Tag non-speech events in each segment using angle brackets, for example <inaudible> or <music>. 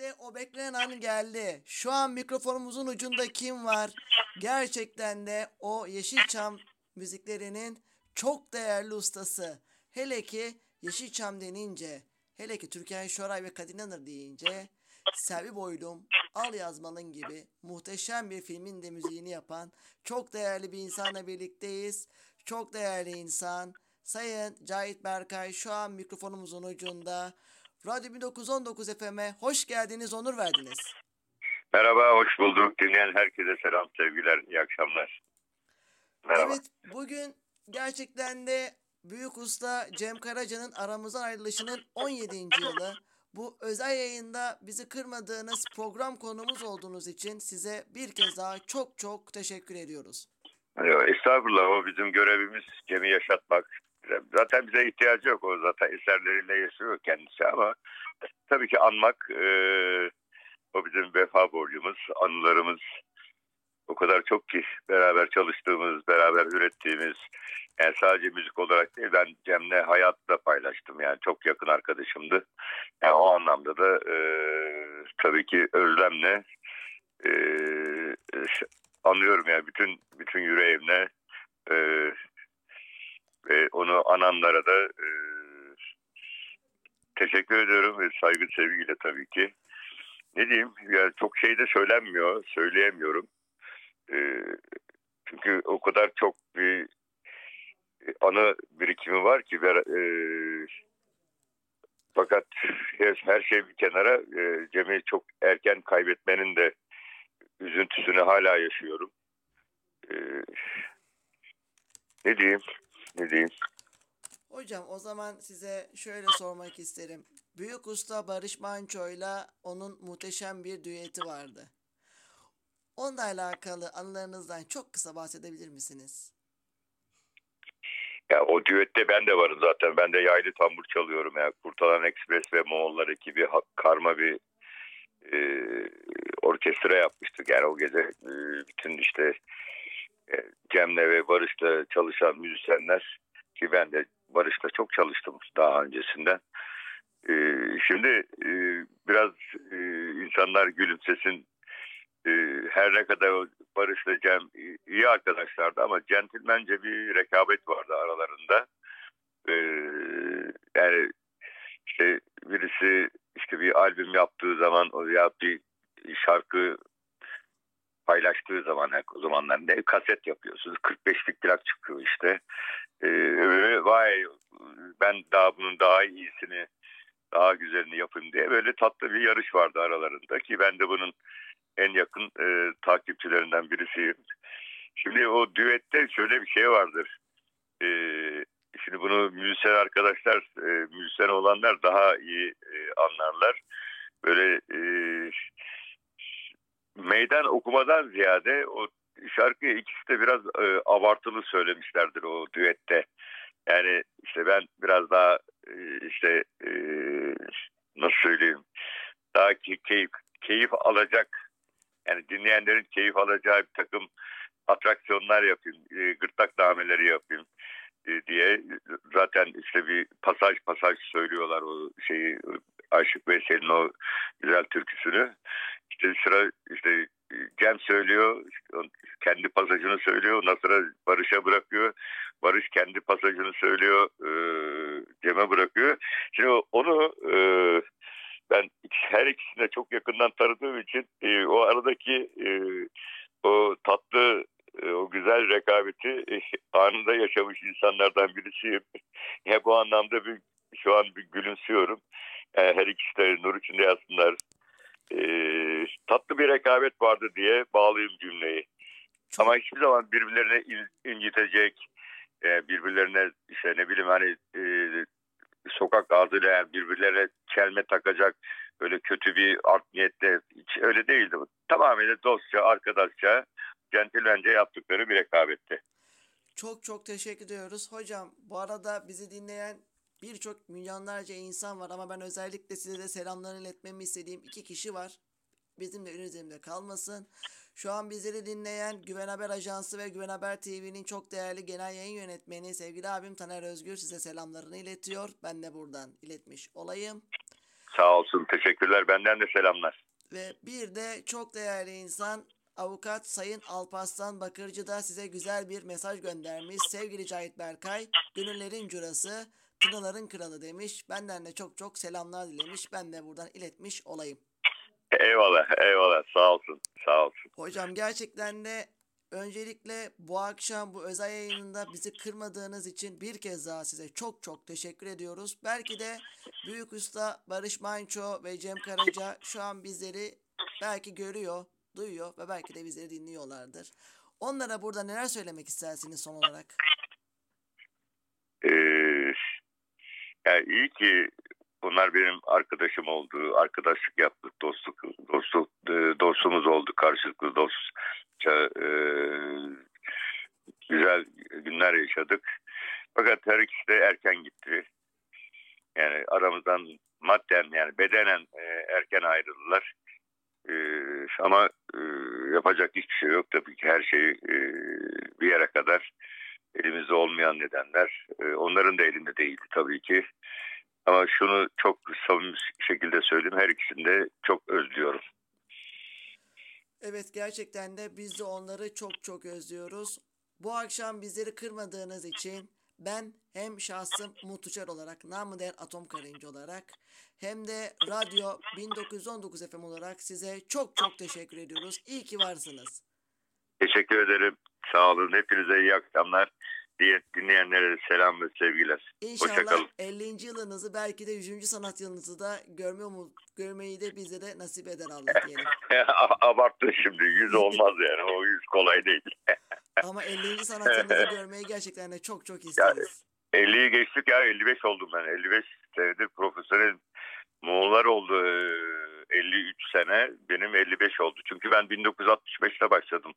İşte o beklenen an geldi. Şu an mikrofonumuzun ucunda kim var? Gerçekten de o Yeşilçam müziklerinin çok değerli ustası. Hele ki Yeşilçam denince, hele ki Türkan Şoray ve Kadir İnanır deyince Selvi Boylum, Al Yazmalın gibi muhteşem bir filmin de müziğini yapan çok değerli bir insanla birlikteyiz. Çok değerli insan. Sayın Cahit Berkay şu an mikrofonumuzun ucunda. Radyo 1919 FM'e hoş geldiniz, onur verdiniz. Merhaba, hoş bulduk. Dinleyen herkese selam, sevgiler, iyi akşamlar. Merhaba. Evet, bugün gerçekten de büyük usta Cem Karaca'nın aramızdan ayrılışının 17. yılı. Bu özel yayında bizi kırmadığınız program konumuz olduğunuz için size bir kez daha çok çok teşekkür ediyoruz. Estağfurullah, o bizim görevimiz Cem'i yaşatmak. Zaten bize ihtiyacı yok, o zaten eserleriyle yaşıyor kendisi ama tabii ki anmak e, o bizim vefa borcumuz, anılarımız. O kadar çok ki beraber çalıştığımız, beraber ürettiğimiz, yani sadece müzik olarak değil ben Cem'le hayatla paylaştım. Yani çok yakın arkadaşımdı. Yani o anlamda da e, tabii ki özlemle e, anlıyorum yani bütün bütün yüreğimle e, ve onu ananlara da e, teşekkür ediyorum ve saygı sevgiyle tabii ki. Ne diyeyim yani çok şey de söylenmiyor, söyleyemiyorum. E, çünkü o kadar çok bir anı birikimi var ki e, fakat her şey bir kenara e, Cem'i çok erken kaybetmenin de üzüntüsünü hala yaşıyorum. E, ne diyeyim? Ne diyeyim? Hocam o zaman size şöyle sormak isterim. Büyük usta Barış Manço'yla onun muhteşem bir düeti vardı. Onunla alakalı anılarınızdan çok kısa bahsedebilir misiniz? Ya o düette ben de varım zaten. Ben de yaylı tambur çalıyorum. Yani Kurtalan Express ve Moğollar ekibi karma bir e, orkestra yapmıştık. Yani o gece e, bütün işte Cem'le ve Barış'la çalışan müzisyenler ki ben de Barış'la çok çalıştım daha öncesinden. E, şimdi e, biraz e, insanlar gülümsesin e, her ne kadar Barış ve Cem iyi arkadaşlardı ama centilmence bir rekabet vardı aralarında. E, yani işte birisi işte bir albüm yaptığı zaman ya bir şarkı paylaştığı zaman o zamanlar ne kaset yapıyorsunuz 45'lik plak çıkıyor işte ee, vay ben daha bunun daha iyisini daha güzelini yapın diye böyle tatlı bir yarış vardı aralarında ki ben de bunun en yakın e, takipçilerinden birisiyim. Şimdi o düette şöyle bir şey vardır. E, şimdi bunu müzisyen arkadaşlar, e, müzisyen olanlar daha iyi e, anlarlar. Böyle e, meydan okumadan ziyade o şarkıyı ikisi de biraz e, abartılı söylemişlerdir o düette. Yani işte ben biraz daha e, işte e, nasıl söyleyeyim daha keyif keyif alacak yani dinleyenlerin keyif alacağı bir takım atraksiyonlar yapayım, e, gırtlak dameleri yapayım e, diye zaten işte bir pasaj pasaj söylüyorlar o şeyi Aşık Veysel'in o güzel türküsünü. İşte sıra işte Cem söylüyor, kendi pasajını söylüyor, ondan sonra Barış'a bırakıyor. Barış kendi pasajını söylüyor, e, Cem'e bırakıyor. Şimdi onu e, ben her ikisine çok yakından tanıdığım için e, o aradaki e, o tatlı e, o güzel rekabeti e, anında yaşamış insanlardan birisiyim. <laughs> Ya bu anlamda bir şu an bir gülümsüyorum. Yani her ikisi de nur içinde yazsınlar. E, tatlı bir rekabet vardı diye bağlayayım cümleyi. Çok... Ama hiçbir zaman birbirlerine incitecek, e, birbirlerine işte ne bileyim hani e, sokak ağzıyla yani birbirlerine çelme takacak böyle kötü bir art niyetle hiç öyle değildi bu. Tamamen dostça, arkadaşça, centilmence yaptıkları bir rekabetti. Çok çok teşekkür ediyoruz. Hocam bu arada bizi dinleyen birçok milyonlarca insan var ama ben özellikle size de selamlarını iletmemi istediğim iki kişi var. Bizimle üzerimde kalmasın. Şu an bizleri dinleyen Güven Haber Ajansı ve Güven Haber TV'nin çok değerli genel yayın yönetmeni sevgili abim Taner Özgür size selamlarını iletiyor. Ben de buradan iletmiş olayım. Sağ olsun. Teşekkürler. Benden de selamlar. Ve bir de çok değerli insan avukat Sayın Alparslan Bakırcı da size güzel bir mesaj göndermiş. Sevgili Cahit Berkay, gönüllerin curası, tırnaların kralı demiş. Benden de çok çok selamlar dilemiş. Ben de buradan iletmiş olayım. Eyvallah. Eyvallah. Sağ olsun. Sağ olsun. Hocam gerçekten de öncelikle bu akşam bu özel yayınında bizi kırmadığınız için bir kez daha size çok çok teşekkür ediyoruz. Belki de Büyük Usta Barış Manço ve Cem Karaca şu an bizleri belki görüyor, duyuyor ve belki de bizleri dinliyorlardır. Onlara burada neler söylemek istersiniz son olarak? Ee, yani iyi ki bunlar benim arkadaşım oldu. Arkadaşlık yaptık. Dostluk, dostluk, e, dostumuz oldu. Karşılıklı dostça e, güzel günler yaşadık. Fakat her ikisi de erken gitti. Yani aramızdan madden yani bedenen e, erken ayrıldılar. E, ama e, yapacak hiçbir şey yok. Tabii ki her şey e, bir yere kadar elimizde olmayan nedenler. e, onların da elinde değildi tabii ki. Ama şunu çok samimi şekilde söyleyeyim. Her ikisini de çok özlüyorum. Evet gerçekten de biz de onları çok çok özlüyoruz. Bu akşam bizleri kırmadığınız için ben hem şahsım Mutluçer olarak, namı değer Atom Karınca olarak hem de Radyo 1919 FM olarak size çok çok teşekkür ediyoruz. İyi ki varsınız. Teşekkür ederim. Sağ olun. Hepinize iyi akşamlar. Diye dinleyenlere selam ve sevgiler. İnşallah Hoşçakalın. 50. yılınızı belki de 100. sanat yılınızı da görmüyor mu görmeyi de bize de nasip eder Allah diyelim. <laughs> Abarttın şimdi. Yüz olmaz yani. O yüz kolay değil. <laughs> Ama 50. sanat yılınızı görmeyi gerçekten de çok çok isteriz. 50'yi geçtik ya 55 oldum ben. 55 senedir profesyonel Moğollar oldu e, 53 sene. Benim 55 oldu. Çünkü ben 1965'te başladım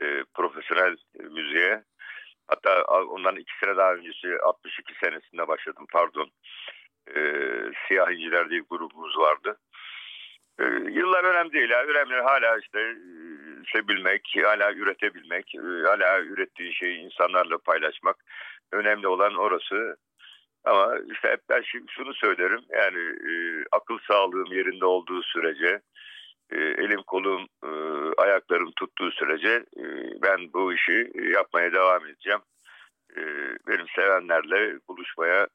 e, profesyonel müziğe. Hatta ondan iki sene daha öncesi 62 senesinde başladım pardon. E, Siyah İnciler diye grubumuz vardı. E, yıllar önemli değil. Ya. Önemli hala işte sevilmek, hala üretebilmek, e, hala ürettiği şeyi insanlarla paylaşmak. Önemli olan orası. Ama işte hep ben şimdi şunu söylerim. Yani e, akıl sağlığım yerinde olduğu sürece, e, elim kolum, e, ayaklarım tuttuğu sürece e, ben bu işi yapmaya devam edeceğim. Benim sevenlerle buluşmaya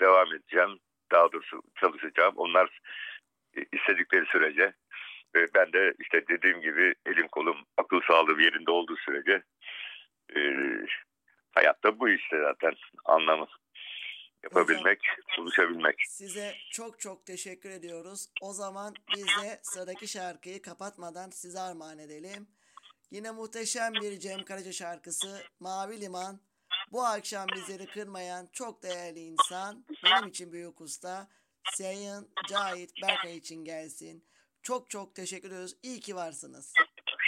devam edeceğim. Daha doğrusu çalışacağım. Onlar istedikleri sürece. Ben de işte dediğim gibi elim kolum, akıl sağlığım yerinde olduğu sürece hayatta bu işte zaten anlamı yapabilmek, buluşabilmek. Size çok çok teşekkür ediyoruz. O zaman biz de sıradaki şarkıyı kapatmadan size armağan edelim. Yine muhteşem bir Cem Karaca şarkısı Mavi Liman. Bu akşam bizleri kırmayan çok değerli insan, benim için büyük usta, Sayın Cahit Berkay için gelsin. Çok çok teşekkür ediyoruz. İyi ki varsınız.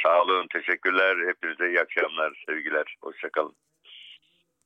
Sağ olun, teşekkürler. Hepinize iyi akşamlar, sevgiler. Hoşçakalın.